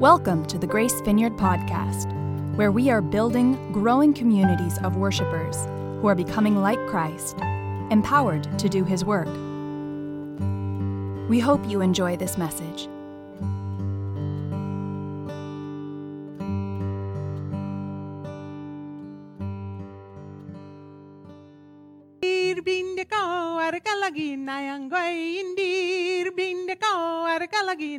Welcome to the Grace Vineyard Podcast, where we are building growing communities of worshipers who are becoming like Christ, empowered to do His work. We hope you enjoy this message. indir bindeko arkalagi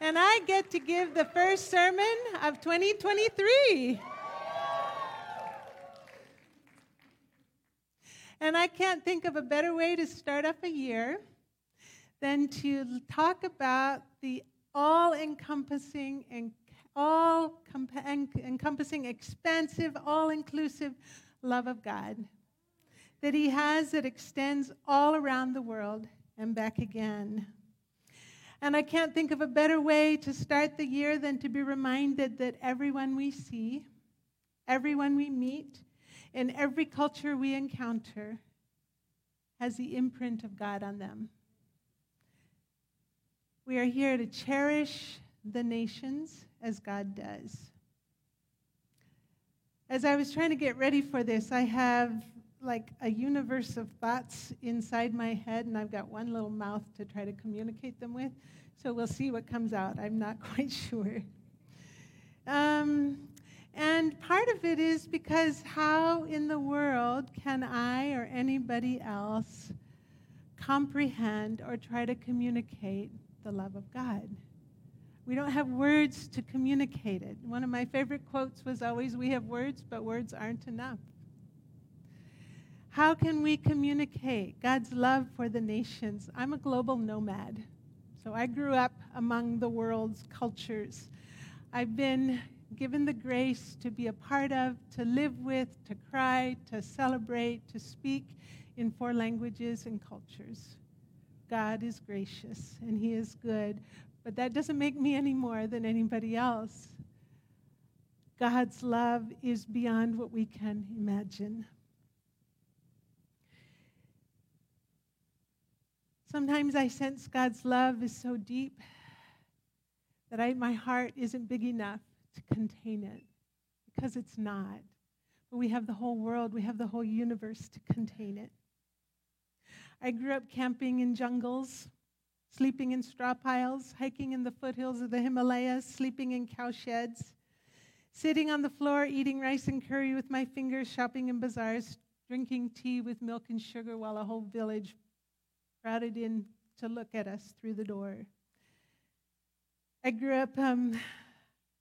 And I get to give the first sermon of 2023. And I can't think of a better way to start off a year than to talk about the all encompassing and all encompassing, expansive, all inclusive love of God that He has that extends all around the world and back again. And I can't think of a better way to start the year than to be reminded that everyone we see, everyone we meet, in every culture we encounter has the imprint of God on them. We are here to cherish the nations as God does. As I was trying to get ready for this, I have like a universe of thoughts inside my head, and I've got one little mouth to try to communicate them with. So we'll see what comes out. I'm not quite sure. Um, and part of it is because how in the world can I or anybody else comprehend or try to communicate the love of God? We don't have words to communicate it. One of my favorite quotes was always We have words, but words aren't enough. How can we communicate God's love for the nations? I'm a global nomad, so I grew up among the world's cultures. I've been given the grace to be a part of, to live with, to cry, to celebrate, to speak in four languages and cultures. God is gracious and He is good. But that doesn't make me any more than anybody else. God's love is beyond what we can imagine. Sometimes I sense God's love is so deep that I, my heart isn't big enough to contain it because it's not. But we have the whole world, we have the whole universe to contain it. I grew up camping in jungles sleeping in straw piles, hiking in the foothills of the Himalayas, sleeping in cow sheds, sitting on the floor eating rice and curry with my fingers, shopping in bazaars, drinking tea with milk and sugar while a whole village crowded in to look at us through the door. I grew up um,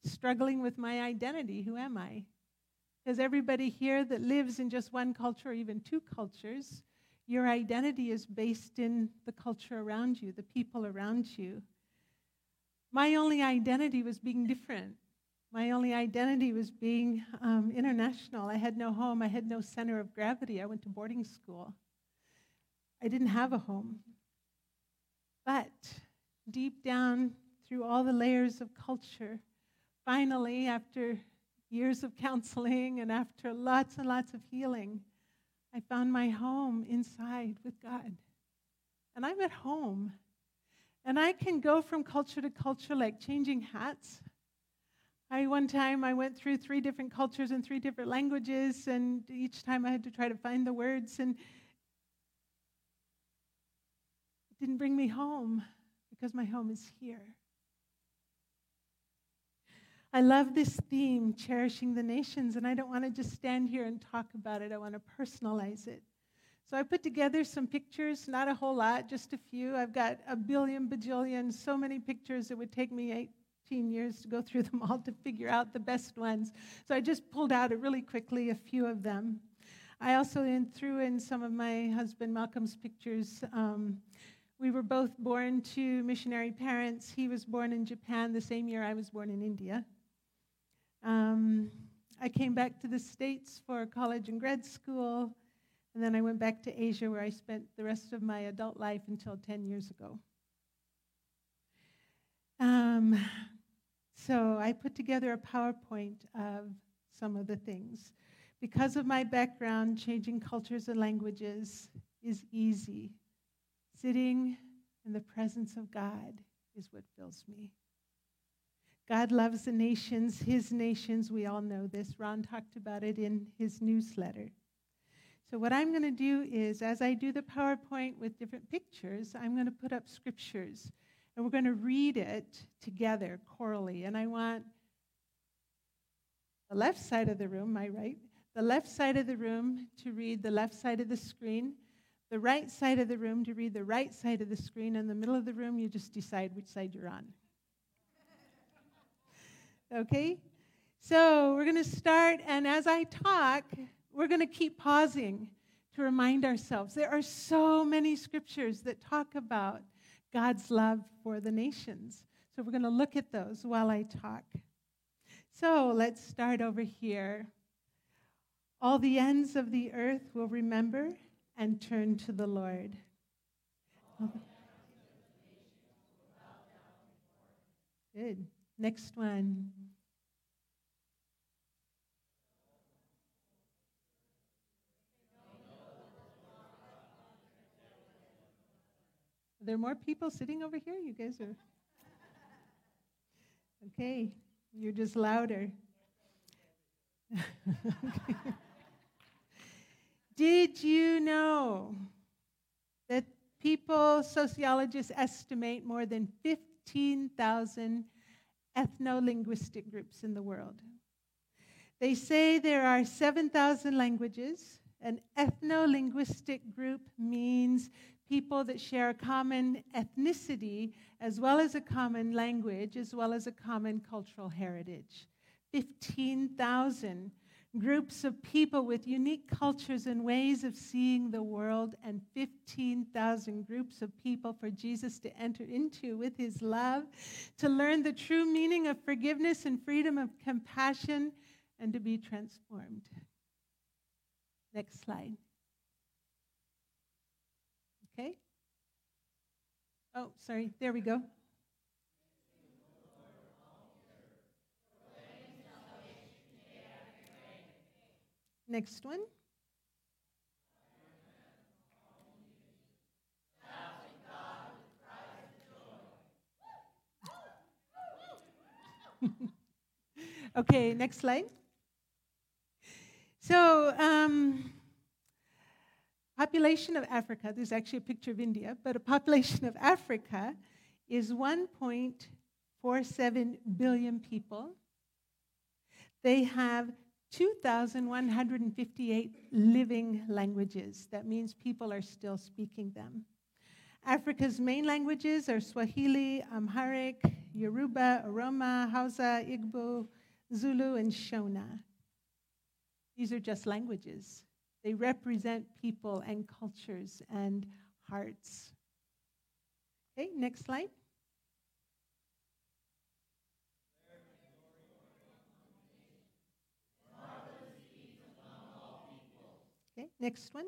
struggling with my identity. Who am I? Because everybody here that lives in just one culture or even two cultures your identity is based in the culture around you, the people around you. My only identity was being different. My only identity was being um, international. I had no home, I had no center of gravity. I went to boarding school. I didn't have a home. But deep down, through all the layers of culture, finally, after years of counseling and after lots and lots of healing, I found my home inside with God. And I'm at home. And I can go from culture to culture like changing hats. I one time I went through three different cultures and three different languages, and each time I had to try to find the words, and it didn't bring me home because my home is here. I love this theme, cherishing the nations, and I don't want to just stand here and talk about it. I want to personalize it. So I put together some pictures, not a whole lot, just a few. I've got a billion, bajillion, so many pictures it would take me 18 years to go through them all to figure out the best ones. So I just pulled out really quickly, a few of them. I also threw in some of my husband Malcolm's pictures. Um, we were both born to missionary parents. He was born in Japan the same year I was born in India. Um, I came back to the States for college and grad school, and then I went back to Asia where I spent the rest of my adult life until 10 years ago. Um, so I put together a PowerPoint of some of the things. Because of my background, changing cultures and languages is easy. Sitting in the presence of God is what fills me. God loves the nations, his nations. We all know this. Ron talked about it in his newsletter. So, what I'm going to do is, as I do the PowerPoint with different pictures, I'm going to put up scriptures and we're going to read it together chorally. And I want the left side of the room, my right, the left side of the room to read the left side of the screen, the right side of the room to read the right side of the screen, In the middle of the room, you just decide which side you're on. okay? So we're going to start, and as I talk, we're going to keep pausing to remind ourselves. There are so many scriptures that talk about God's love for the nations. So we're going to look at those while I talk. So let's start over here. All the ends of the earth will remember and turn to the Lord. Good. Next one. Are there more people sitting over here? You guys are. Okay, you're just louder. Did you know that people, sociologists estimate more than 15,000 ethno linguistic groups in the world? They say there are 7,000 languages. An ethno linguistic group means people that share a common ethnicity as well as a common language as well as a common cultural heritage. 15,000 groups of people with unique cultures and ways of seeing the world, and 15,000 groups of people for Jesus to enter into with his love, to learn the true meaning of forgiveness and freedom of compassion, and to be transformed. Next slide. Okay? Oh, sorry. There we go. Next one. okay, next slide. So, um, population of Africa, there's actually a picture of India, but a population of Africa is 1.47 billion people. They have 2,158 living languages. That means people are still speaking them. Africa's main languages are Swahili, Amharic, Yoruba, Oromo, Hausa, Igbo, Zulu, and Shona. These are just languages. They represent people and cultures and hearts. Okay, next slide. Next one.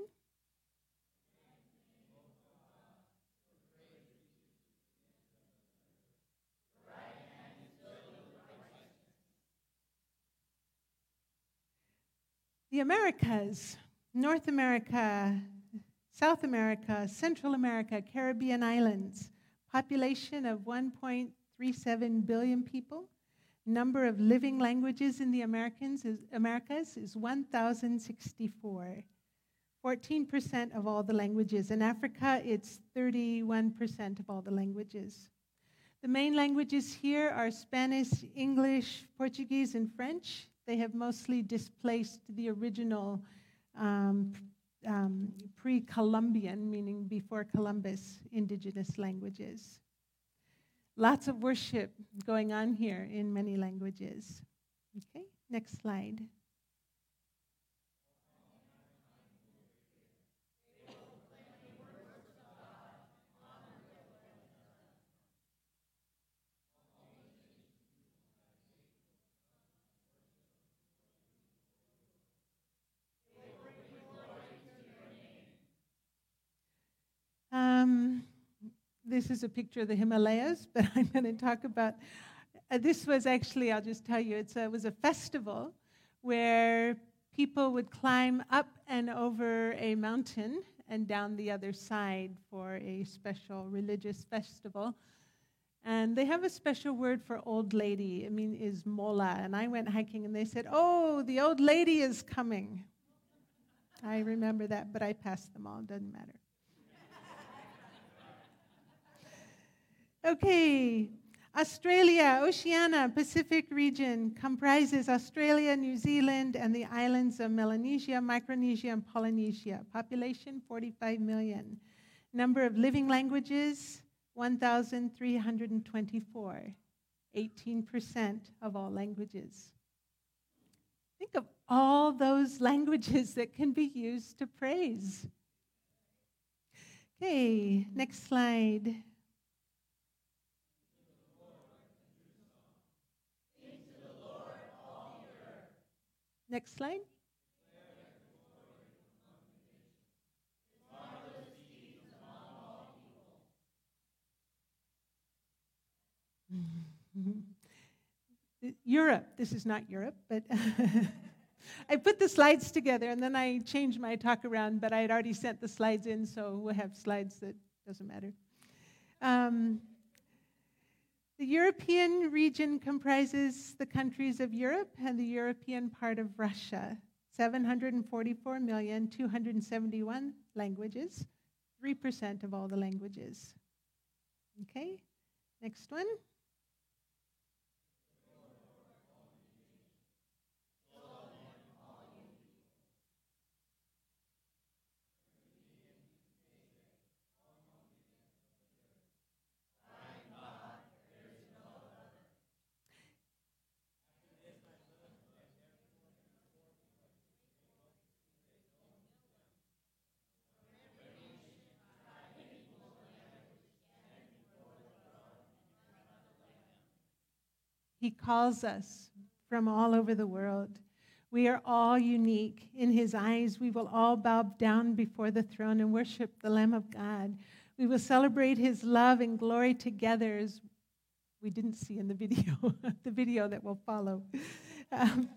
The Americas. North America, South America, Central America, Caribbean islands, population of 1.37 billion people. Number of living languages in the Americans is, Americas is 1,064. 14% of all the languages. In Africa, it's 31% of all the languages. The main languages here are Spanish, English, Portuguese, and French. They have mostly displaced the original um, um, pre Columbian, meaning before Columbus, indigenous languages. Lots of worship going on here in many languages. Okay, next slide. This is a picture of the Himalayas, but I'm going to talk about. Uh, this was actually, I'll just tell you, it was a festival where people would climb up and over a mountain and down the other side for a special religious festival. And they have a special word for old lady. I mean, is mola. And I went hiking and they said, Oh, the old lady is coming. I remember that, but I passed them all. Doesn't matter. Okay, Australia, Oceania, Pacific region comprises Australia, New Zealand, and the islands of Melanesia, Micronesia, and Polynesia. Population 45 million. Number of living languages 1,324. 18% of all languages. Think of all those languages that can be used to praise. Okay, next slide. Next slide. Europe, this is not Europe, but I put the slides together and then I changed my talk around, but I had already sent the slides in, so we'll have slides that doesn't matter. Um, the European region comprises the countries of Europe and the European part of Russia. 744,271 languages, 3% of all the languages. Okay, next one. He calls us from all over the world. We are all unique. In His eyes, we will all bow down before the throne and worship the Lamb of God. We will celebrate His love and glory together, as we didn't see in the video, the video that will follow. Um,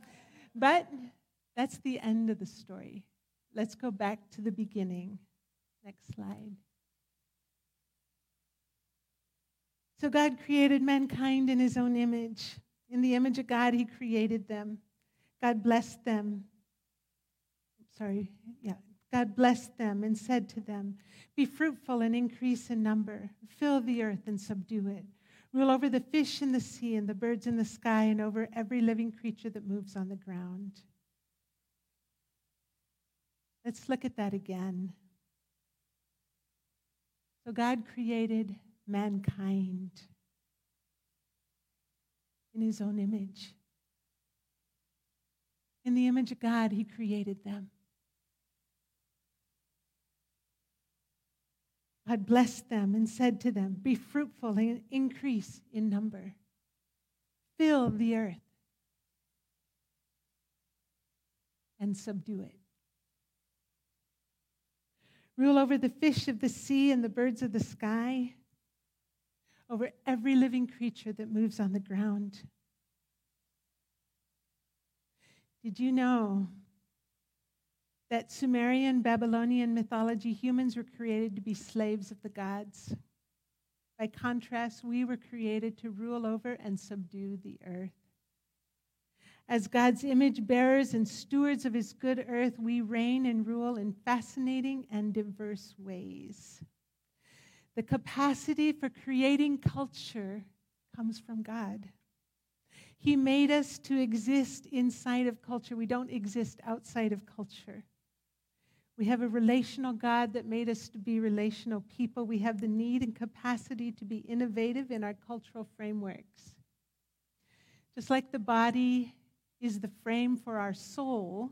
but that's the end of the story. Let's go back to the beginning. Next slide. So God created mankind in his own image. In the image of God, he created them. God blessed them. Sorry, yeah. God blessed them and said to them, Be fruitful and increase in number, fill the earth and subdue it. Rule over the fish in the sea and the birds in the sky and over every living creature that moves on the ground. Let's look at that again. So God created mankind in his own image. In the image of God, he created them. God blessed them and said to them, Be fruitful and increase in number. Fill the earth and subdue it. Rule over the fish of the sea and the birds of the sky over every living creature that moves on the ground. Did you know that Sumerian Babylonian mythology, humans were created to be slaves of the gods? By contrast, we were created to rule over and subdue the earth. As God's image bearers and stewards of his good earth, we reign and rule in fascinating and diverse ways. The capacity for creating culture comes from God. He made us to exist inside of culture. We don't exist outside of culture. We have a relational God that made us to be relational people. We have the need and capacity to be innovative in our cultural frameworks. Just like the body is the frame for our soul,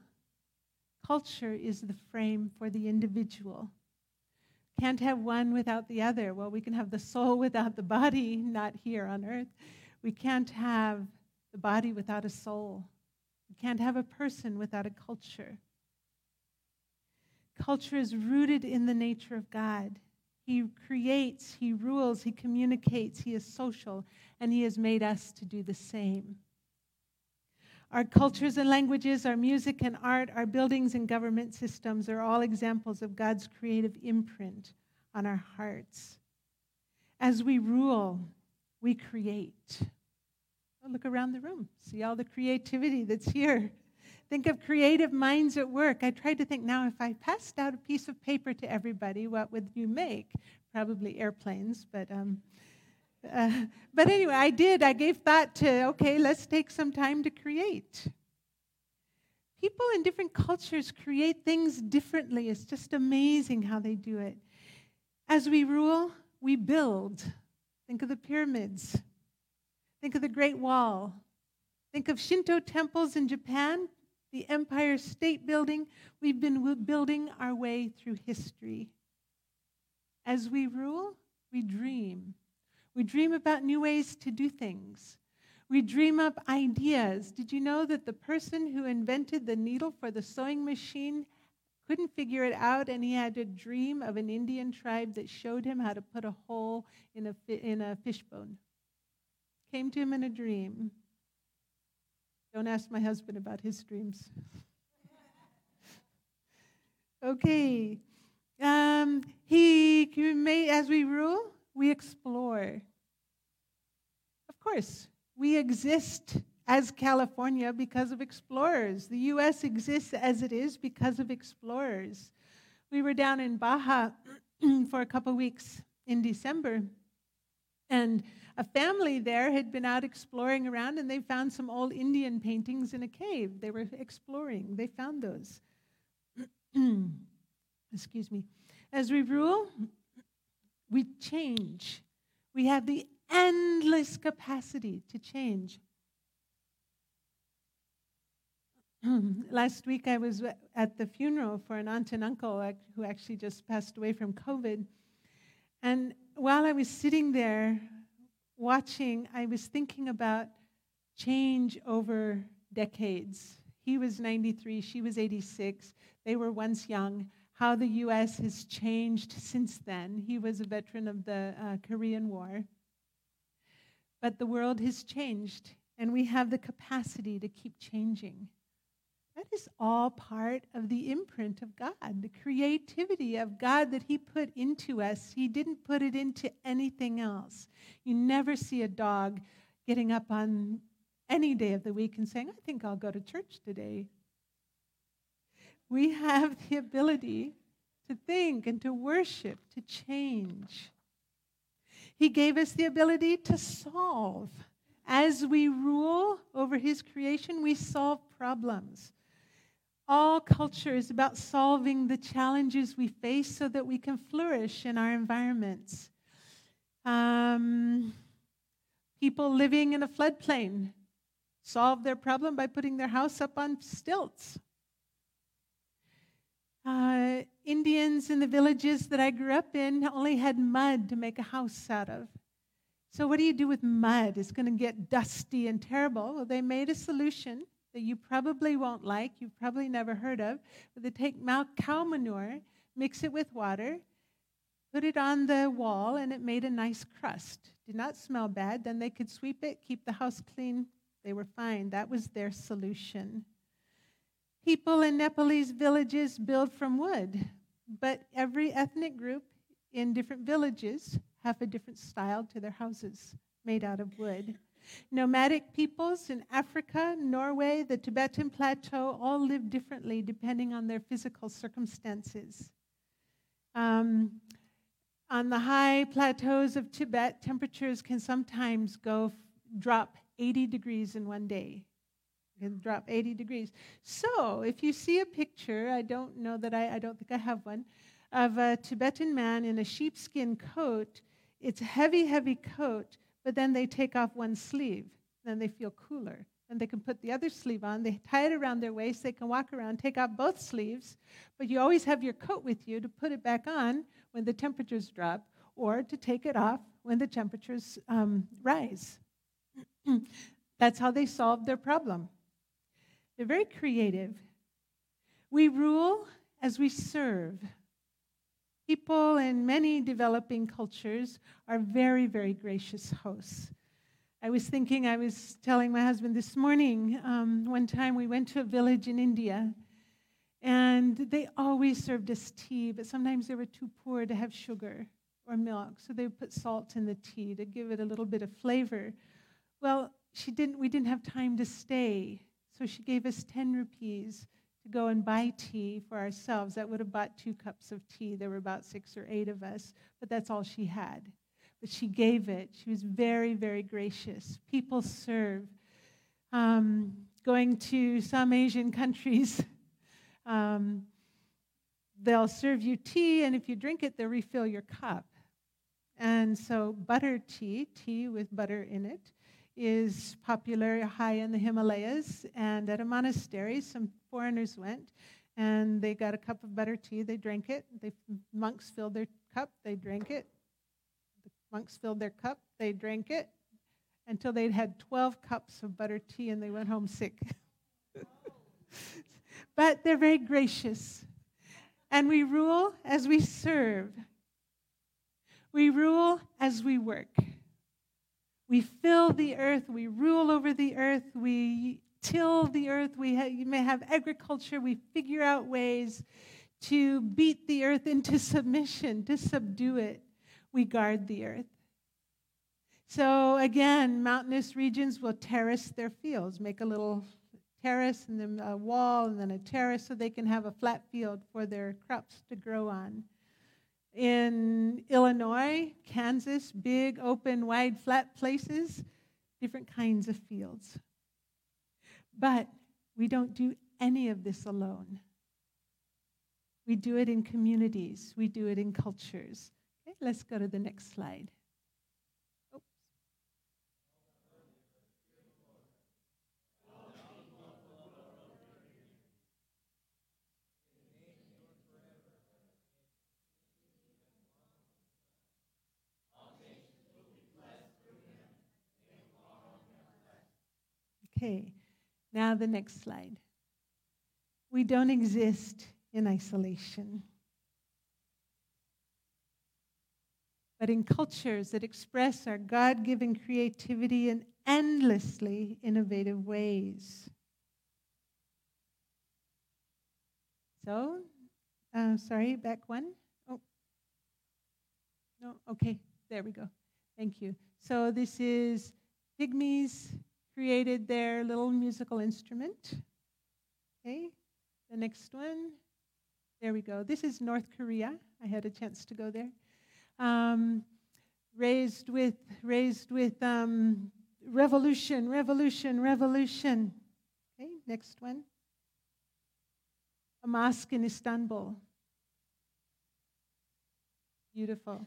culture is the frame for the individual. Can't have one without the other. Well, we can have the soul without the body, not here on earth. We can't have the body without a soul. We can't have a person without a culture. Culture is rooted in the nature of God. He creates, He rules, He communicates, He is social, and He has made us to do the same. Our cultures and languages, our music and art, our buildings and government systems are all examples of God's creative imprint on our hearts. As we rule, we create. Oh, look around the room, see all the creativity that's here. Think of creative minds at work. I tried to think now if I passed out a piece of paper to everybody, what would you make? Probably airplanes, but. Um, uh, but anyway, I did. I gave thought to, okay, let's take some time to create. People in different cultures create things differently. It's just amazing how they do it. As we rule, we build. Think of the pyramids. Think of the Great Wall. Think of Shinto temples in Japan the Empire State Building. We've been building our way through history. As we rule, we dream. We dream about new ways to do things. We dream up ideas. Did you know that the person who invented the needle for the sewing machine couldn't figure it out and he had a dream of an Indian tribe that showed him how to put a hole in a, fi- in a fishbone? Came to him in a dream. Don't ask my husband about his dreams. okay. Um, he as we rule, we explore. Course, we exist as California because of explorers. The U.S. exists as it is because of explorers. We were down in Baja for a couple weeks in December, and a family there had been out exploring around and they found some old Indian paintings in a cave. They were exploring, they found those. Excuse me. As we rule, we change. We have the endless capacity to change. Last week, I was at the funeral for an aunt and uncle who actually just passed away from COVID. And while I was sitting there watching, I was thinking about change over decades. He was 93, she was 86. They were once young. How the U.S. has changed since then. He was a veteran of the uh, Korean War. But the world has changed, and we have the capacity to keep changing. That is all part of the imprint of God, the creativity of God that He put into us. He didn't put it into anything else. You never see a dog getting up on any day of the week and saying, I think I'll go to church today. We have the ability to think and to worship, to change. He gave us the ability to solve. As we rule over His creation, we solve problems. All culture is about solving the challenges we face so that we can flourish in our environments. Um, people living in a floodplain solve their problem by putting their house up on stilts. Uh, Indians in the villages that I grew up in only had mud to make a house out of. So, what do you do with mud? It's going to get dusty and terrible. Well, they made a solution that you probably won't like, you've probably never heard of, but they take cow manure, mix it with water, put it on the wall, and it made a nice crust. Did not smell bad. Then they could sweep it, keep the house clean. They were fine. That was their solution. People in Nepalese villages build from wood, but every ethnic group in different villages have a different style to their houses made out of wood. Nomadic peoples in Africa, Norway, the Tibetan Plateau all live differently depending on their physical circumstances. Um, on the high plateaus of Tibet, temperatures can sometimes go drop 80 degrees in one day. Can drop 80 degrees. So, if you see a picture, I don't know that I, I don't think I have one, of a Tibetan man in a sheepskin coat. It's a heavy, heavy coat but then they take off one sleeve. Then they feel cooler. And they can put the other sleeve on. They tie it around their waist. They can walk around, take off both sleeves. But you always have your coat with you to put it back on when the temperatures drop or to take it off when the temperatures um, rise. That's how they solve their problem. They're very creative. We rule as we serve. People in many developing cultures are very, very gracious hosts. I was thinking, I was telling my husband this morning, um, one time we went to a village in India, and they always served us tea, but sometimes they were too poor to have sugar or milk, so they would put salt in the tea to give it a little bit of flavor. Well, she didn't, we didn't have time to stay, so she gave us 10 rupees to go and buy tea for ourselves. That would have bought two cups of tea. There were about six or eight of us, but that's all she had. But she gave it. She was very, very gracious. People serve. Um, going to some Asian countries, um, they'll serve you tea, and if you drink it, they'll refill your cup. And so, butter tea, tea with butter in it, is popular high in the Himalayas. And at a monastery, some foreigners went and they got a cup of butter tea. They drank it. The monks filled their cup. They drank it. The monks filled their cup. They drank it until they'd had 12 cups of butter tea and they went home sick. but they're very gracious. And we rule as we serve. We rule as we work. We fill the earth, we rule over the earth, we till the earth, we ha- you may have agriculture, we figure out ways to beat the earth into submission, to subdue it. We guard the earth. So again, mountainous regions will terrace their fields, make a little terrace and then a wall and then a terrace so they can have a flat field for their crops to grow on in Illinois, Kansas, big, open, wide, flat places, different kinds of fields. But we don't do any of this alone. We do it in communities, we do it in cultures. Okay, let's go to the next slide. Okay, now the next slide. We don't exist in isolation. But in cultures that express our God given creativity in endlessly innovative ways. So, uh, sorry, back one. Oh, no, okay, there we go. Thank you. So, this is pygmies created their little musical instrument. Okay, the next one. There we go. This is North Korea. I had a chance to go there. Um, raised with raised with um, revolution, revolution, revolution. Okay, next one. A mosque in Istanbul. Beautiful.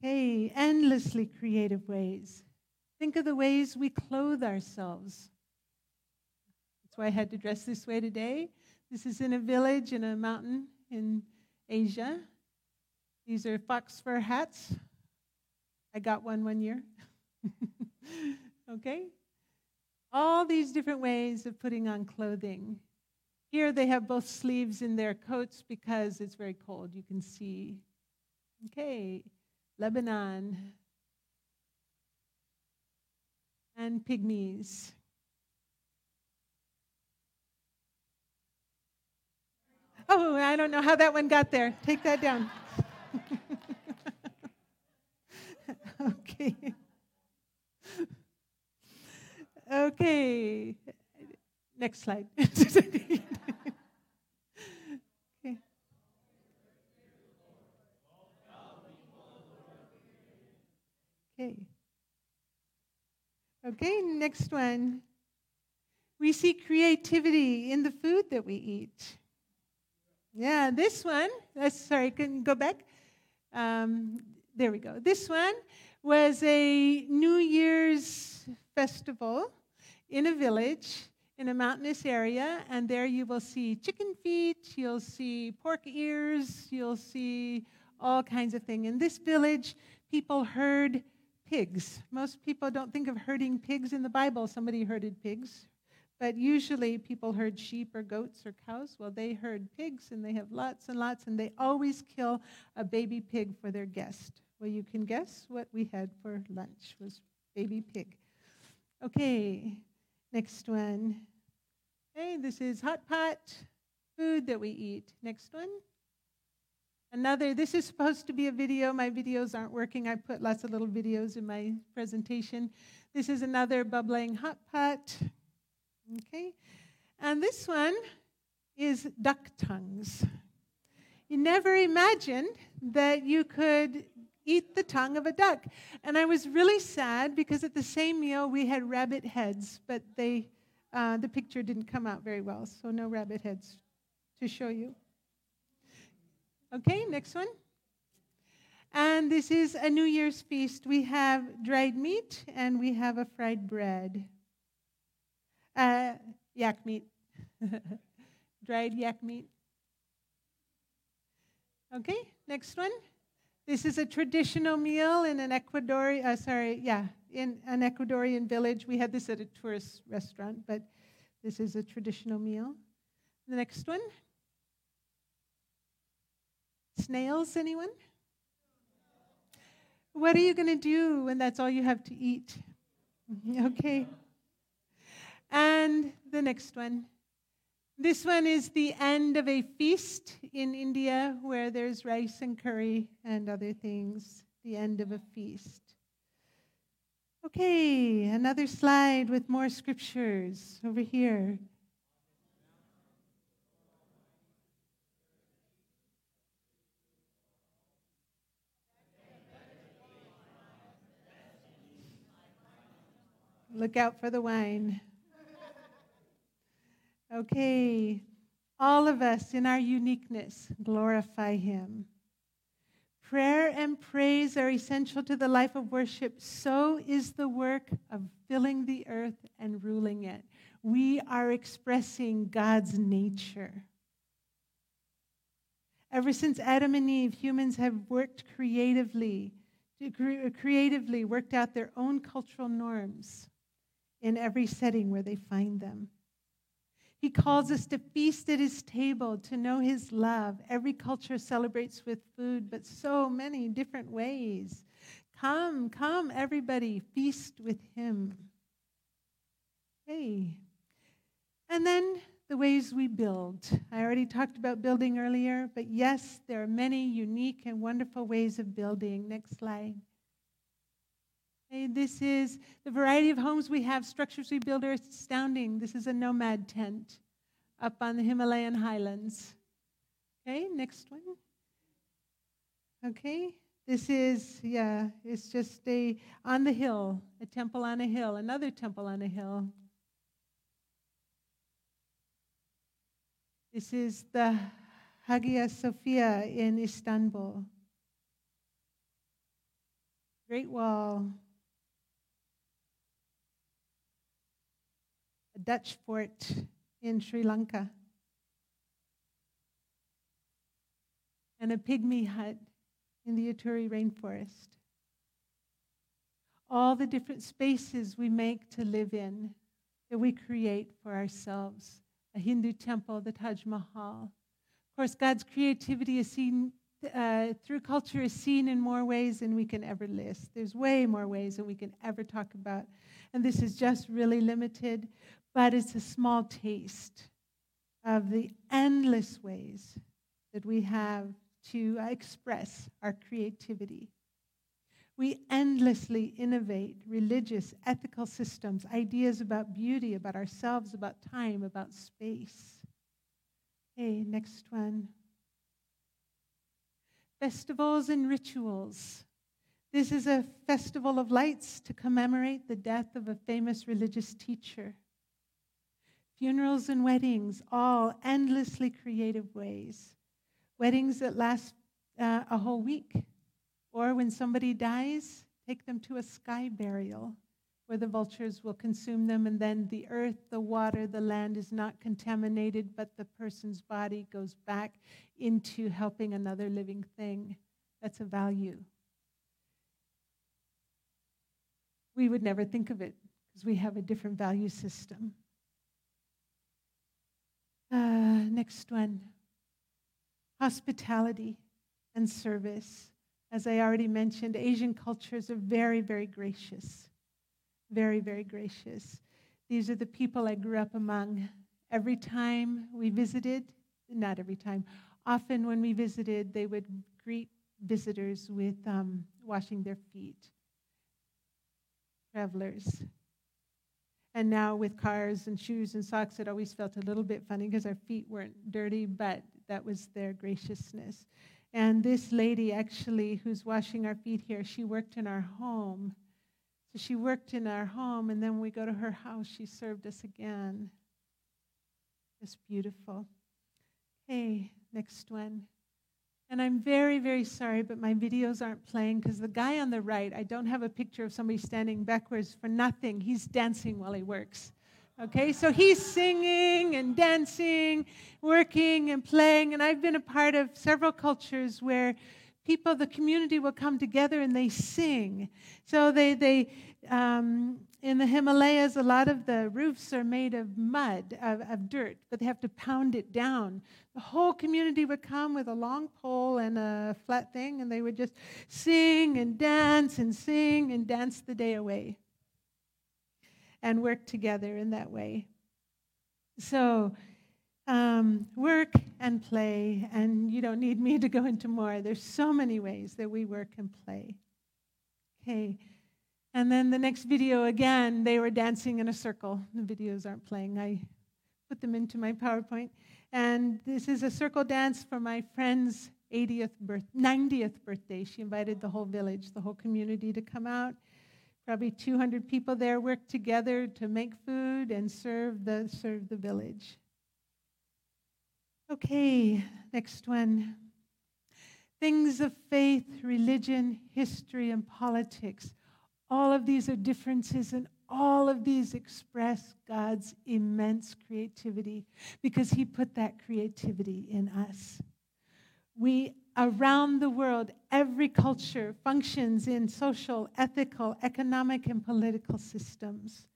Hey, endlessly creative ways. Think of the ways we clothe ourselves. That's why I had to dress this way today. This is in a village in a mountain in Asia. These are fox fur hats. I got one one year. okay? All these different ways of putting on clothing. Here they have both sleeves in their coats because it's very cold. You can see. Okay, Lebanon and pygmies. Oh, I don't know how that one got there. Take that down. okay. Okay. Next slide. okay. Okay, next one. We see creativity in the food that we eat. Yeah, this one, that's, sorry, can go back? Um, there we go. This one was a New Year's festival in a village in a mountainous area, and there you will see chicken feet, you'll see pork ears, you'll see all kinds of things. In this village, people herd pigs. Most people don't think of herding pigs in the Bible. Somebody herded pigs. But usually people herd sheep or goats or cows. Well, they herd pigs and they have lots and lots, and they always kill a baby pig for their guest. Well, you can guess what we had for lunch was baby pig. Okay, next one. Hey, this is hot pot food that we eat. Next one. Another, this is supposed to be a video. My videos aren't working. I put lots of little videos in my presentation. This is another bubbling hot pot. Okay. And this one is duck tongues. You never imagined that you could eat the tongue of a duck. And I was really sad because at the same meal we had rabbit heads, but they, uh, the picture didn't come out very well, so no rabbit heads to show you. Okay, next one. And this is a New Year's feast. We have dried meat and we have a fried bread. Uh, yak meat. dried yak meat. Okay, next one. This is a traditional meal in an Ecuadorian, uh, sorry, yeah, in an Ecuadorian village. We had this at a tourist restaurant, but this is a traditional meal. The next one. Snails, anyone? What are you going to do when that's all you have to eat? okay. And the next one. This one is the end of a feast in India where there's rice and curry and other things. The end of a feast. Okay, another slide with more scriptures over here. Look out for the wine. Okay, all of us in our uniqueness glorify Him. Prayer and praise are essential to the life of worship. So is the work of filling the earth and ruling it. We are expressing God's nature. Ever since Adam and Eve, humans have worked creatively, creatively worked out their own cultural norms in every setting where they find them. He calls us to feast at his table, to know his love. Every culture celebrates with food, but so many different ways. Come, come, everybody, feast with him. Hey. And then the ways we build. I already talked about building earlier, but yes, there are many unique and wonderful ways of building. Next slide. This is the variety of homes we have, structures we build are astounding. This is a nomad tent up on the Himalayan highlands. Okay, next one. Okay, this is, yeah, it's just a, on the hill, a temple on a hill, another temple on a hill. This is the Hagia Sophia in Istanbul. Great Wall. Dutch fort in Sri Lanka, and a pygmy hut in the Ituri rainforest. All the different spaces we make to live in, that we create for ourselves. A Hindu temple, the Taj Mahal. Of course, God's creativity is seen uh, through culture is seen in more ways than we can ever list. There's way more ways than we can ever talk about. And this is just really limited but it's a small taste of the endless ways that we have to uh, express our creativity. We endlessly innovate religious, ethical systems, ideas about beauty, about ourselves, about time, about space. Okay, next one. Festivals and rituals. This is a festival of lights to commemorate the death of a famous religious teacher funerals and weddings, all endlessly creative ways. Weddings that last uh, a whole week. Or when somebody dies, take them to a sky burial where the vultures will consume them, and then the earth, the water, the land is not contaminated, but the person's body goes back into helping another living thing. That's a value. We would never think of it because we have a different value system. Uh, next one hospitality and service. As I already mentioned, Asian cultures are very, very gracious. Very, very gracious. These are the people I grew up among. Every time we visited, not every time, often when we visited, they would greet visitors with um, washing their feet. Travelers. And now with cars and shoes and socks, it always felt a little bit funny because our feet weren't dirty, but that was their graciousness. And this lady, actually, who's washing our feet here, she worked in our home. So she worked in our home, and then we go to her house. She served us again. It's beautiful. Okay, next one. And I'm very, very sorry, but my videos aren't playing because the guy on the right, I don't have a picture of somebody standing backwards for nothing. He's dancing while he works. Okay, so he's singing and dancing, working and playing. And I've been a part of several cultures where people, the community will come together and they sing. So they, they um, in the Himalayas, a lot of the roofs are made of mud, of, of, dirt, but they have to pound it down. The whole community would come with a long pole and a flat thing, and they would just sing and dance and sing and dance the day away and work together in that way. So, um, work and play, and you don't need me to go into more. There's so many ways that we work and play. Okay. And then the next video again, they were dancing in a circle. The videos aren't playing. I put them into my PowerPoint. And this is a circle dance for my friend's 80th birth, 90th birthday. She invited the whole village, the whole community to come out. Probably 200 people there worked together to make food and serve the, serve the village. Okay, next one. Things of faith, religion, history, and politics all of these are differences, and all of these express God's immense creativity because He put that creativity in us. We, around the world, every culture functions in social, ethical, economic, and political systems.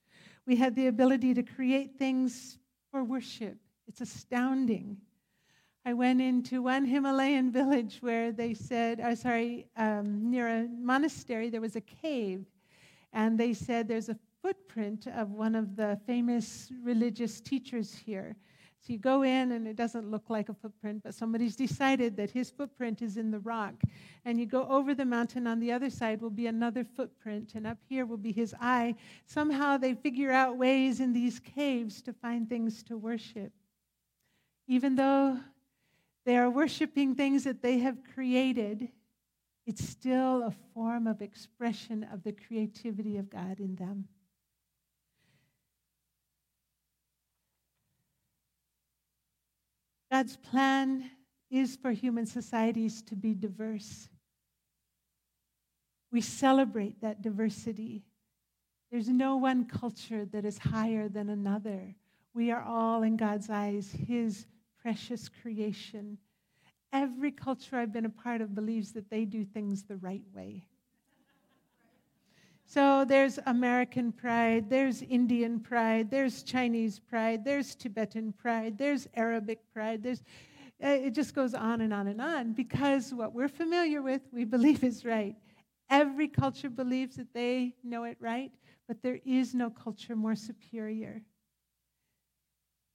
We have the ability to create things for worship. It's astounding. I went into one Himalayan village where they said, oh, sorry, um, near a monastery, there was a cave and they said there's a footprint of one of the famous religious teachers here. So you go in, and it doesn't look like a footprint, but somebody's decided that his footprint is in the rock. And you go over the mountain, on the other side will be another footprint, and up here will be his eye. Somehow they figure out ways in these caves to find things to worship. Even though they are worshiping things that they have created, it's still a form of expression of the creativity of God in them. God's plan is for human societies to be diverse. We celebrate that diversity. There's no one culture that is higher than another. We are all, in God's eyes, His precious creation. Every culture I've been a part of believes that they do things the right way. So there's American pride, there's Indian pride, there's Chinese pride, there's Tibetan pride, there's Arabic pride, there's uh, it just goes on and on and on because what we're familiar with, we believe is right. Every culture believes that they know it right, but there is no culture more superior.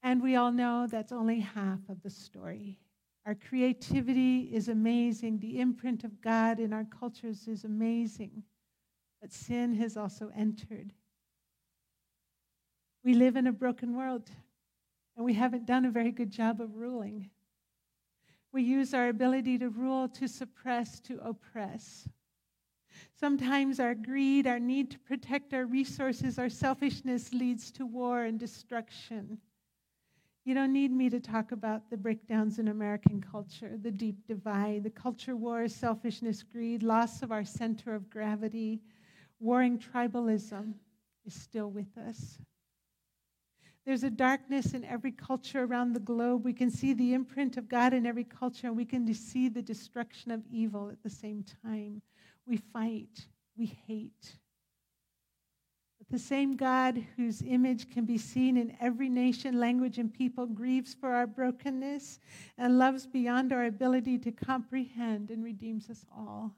And we all know that's only half of the story. Our creativity is amazing. The imprint of God in our cultures is amazing. But sin has also entered. We live in a broken world, and we haven't done a very good job of ruling. We use our ability to rule to suppress, to oppress. Sometimes our greed, our need to protect our resources, our selfishness leads to war and destruction. You don't need me to talk about the breakdowns in American culture, the deep divide, the culture wars, selfishness, greed, loss of our center of gravity, warring tribalism is still with us. There's a darkness in every culture around the globe. We can see the imprint of God in every culture, and we can see the destruction of evil at the same time. We fight, we hate. The same God whose image can be seen in every nation, language, and people grieves for our brokenness and loves beyond our ability to comprehend and redeems us all.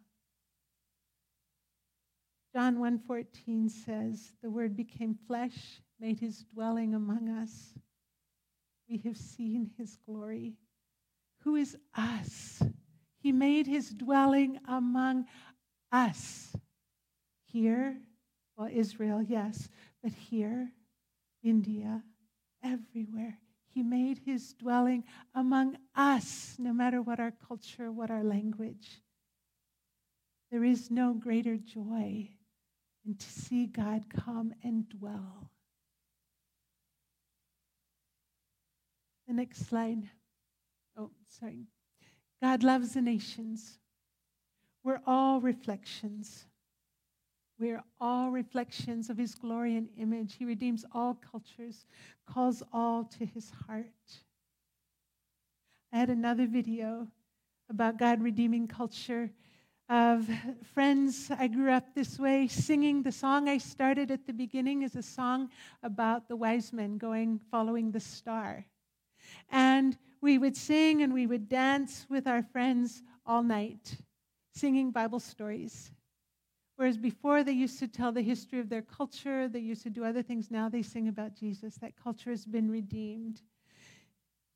John 1:14 says, "The word became flesh, made his dwelling among us. We have seen his glory." Who is us? He made his dwelling among us. Here well, Israel, yes, but here, India, everywhere. He made his dwelling among us, no matter what our culture, what our language. There is no greater joy than to see God come and dwell. The next slide. Oh, sorry. God loves the nations. We're all reflections. We are all reflections of his glory and image. He redeems all cultures, calls all to his heart. I had another video about God redeeming culture of friends. I grew up this way, singing the song I started at the beginning is a song about the wise men going following the star. And we would sing and we would dance with our friends all night, singing Bible stories. Whereas before they used to tell the history of their culture, they used to do other things. Now they sing about Jesus. That culture has been redeemed.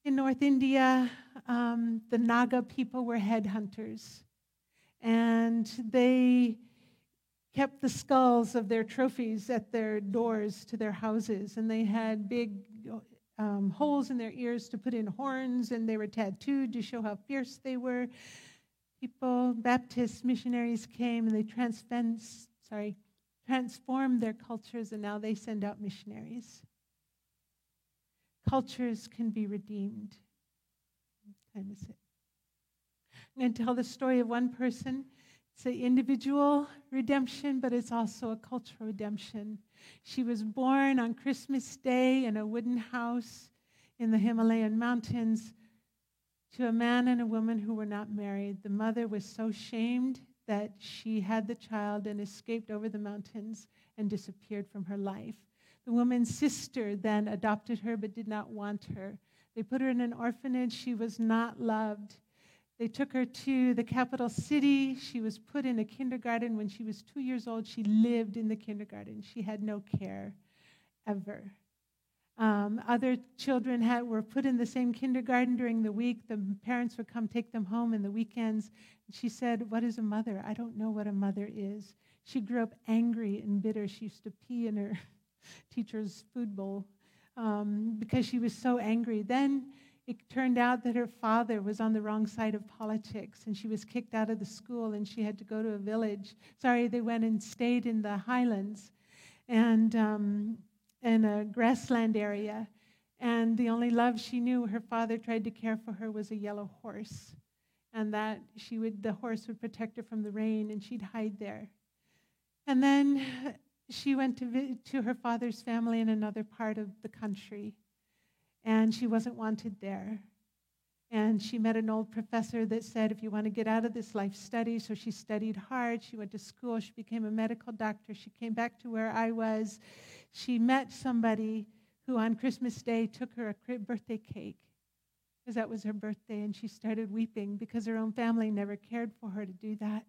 In North India, um, the Naga people were headhunters, and they kept the skulls of their trophies at their doors to their houses, and they had big um, holes in their ears to put in horns, and they were tattooed to show how fierce they were people, Baptist missionaries came and they transcend, sorry, transformed their cultures and now they send out missionaries. Cultures can be redeemed. What time is it? I'm going to tell the story of one person. It's an individual redemption, but it's also a cultural redemption. She was born on Christmas Day in a wooden house in the Himalayan mountains to a man and a woman who were not married. The mother was so shamed that she had the child and escaped over the mountains and disappeared from her life. The woman's sister then adopted her but did not want her. They put her in an orphanage. She was not loved. They took her to the capital city. She was put in a kindergarten. When she was two years old, she lived in the kindergarten. She had no care ever. Um, other children had, were put in the same kindergarten during the week. The parents would come take them home in the weekends. She said, What is a mother? I don't know what a mother is. She grew up angry and bitter. She used to pee in her teacher's food bowl um, because she was so angry. Then it turned out that her father was on the wrong side of politics and she was kicked out of the school and she had to go to a village. Sorry, they went and stayed in the highlands. And um, in a grassland area. And the only love she knew her father tried to care for her was a yellow horse. And that she would, the horse would protect her from the rain and she'd hide there. And then she went to, to her father's family in another part of the country. And she wasn't wanted there. And she met an old professor that said, if you want to get out of this life, study. So she studied hard. She went to school. She became a medical doctor. She came back to where I was she met somebody who on Christmas Day took her a birthday cake because that was her birthday, and she started weeping because her own family never cared for her to do that.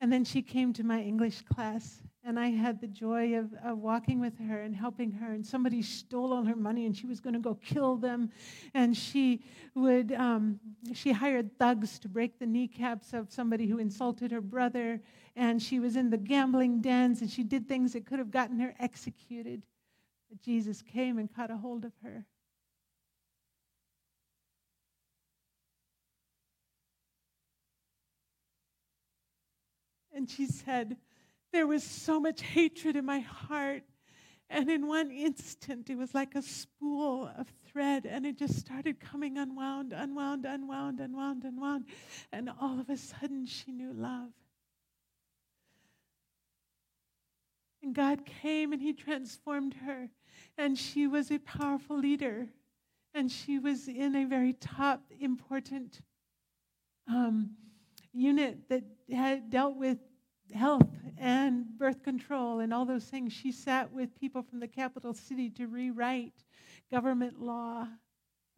And then she came to my English class, and I had the joy of, of, walking with her and helping her. And somebody stole all her money, and she was going to go kill them. And she would, um, she hired thugs to break the kneecaps of somebody who insulted her brother. And she was in the gambling dens, and she did things that could have gotten her executed. But Jesus came and caught a hold of her. And she said, There was so much hatred in my heart. And in one instant, it was like a spool of thread, and it just started coming unwound, unwound, unwound, unwound, unwound. And all of a sudden, she knew love. And God came and He transformed her, and she was a powerful leader. And she was in a very top, important um, unit that had dealt with health and birth control and all those things. She sat with people from the capital city to rewrite government law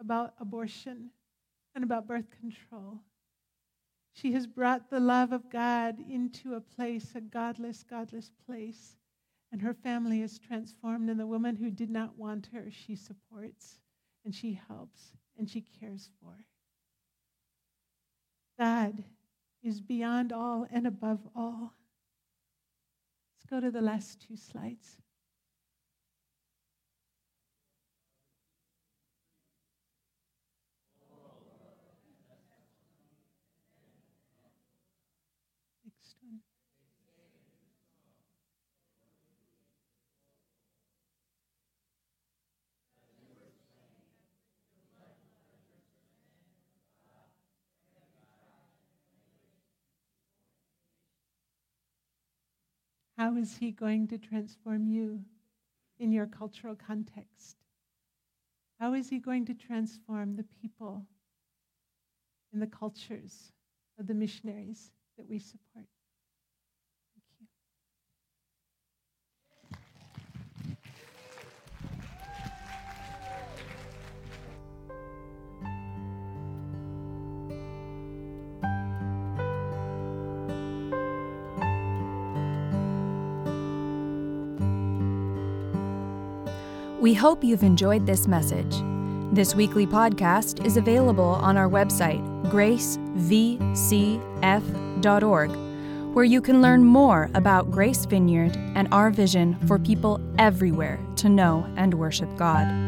about abortion and about birth control. She has brought the love of God into a place, a godless, godless place. And her family is transformed. And the woman who did not want her, she supports and she helps and she cares for. God is beyond all and above all. Let's go to the last two slides. Next one. How is He going to transform you in your cultural context? How is He going to transform the people in the cultures of the missionaries that we support? We hope you've enjoyed this message. This weekly podcast is available on our website, gracevcf.org, where you can learn more about Grace Vineyard and our vision for people everywhere to know and worship God.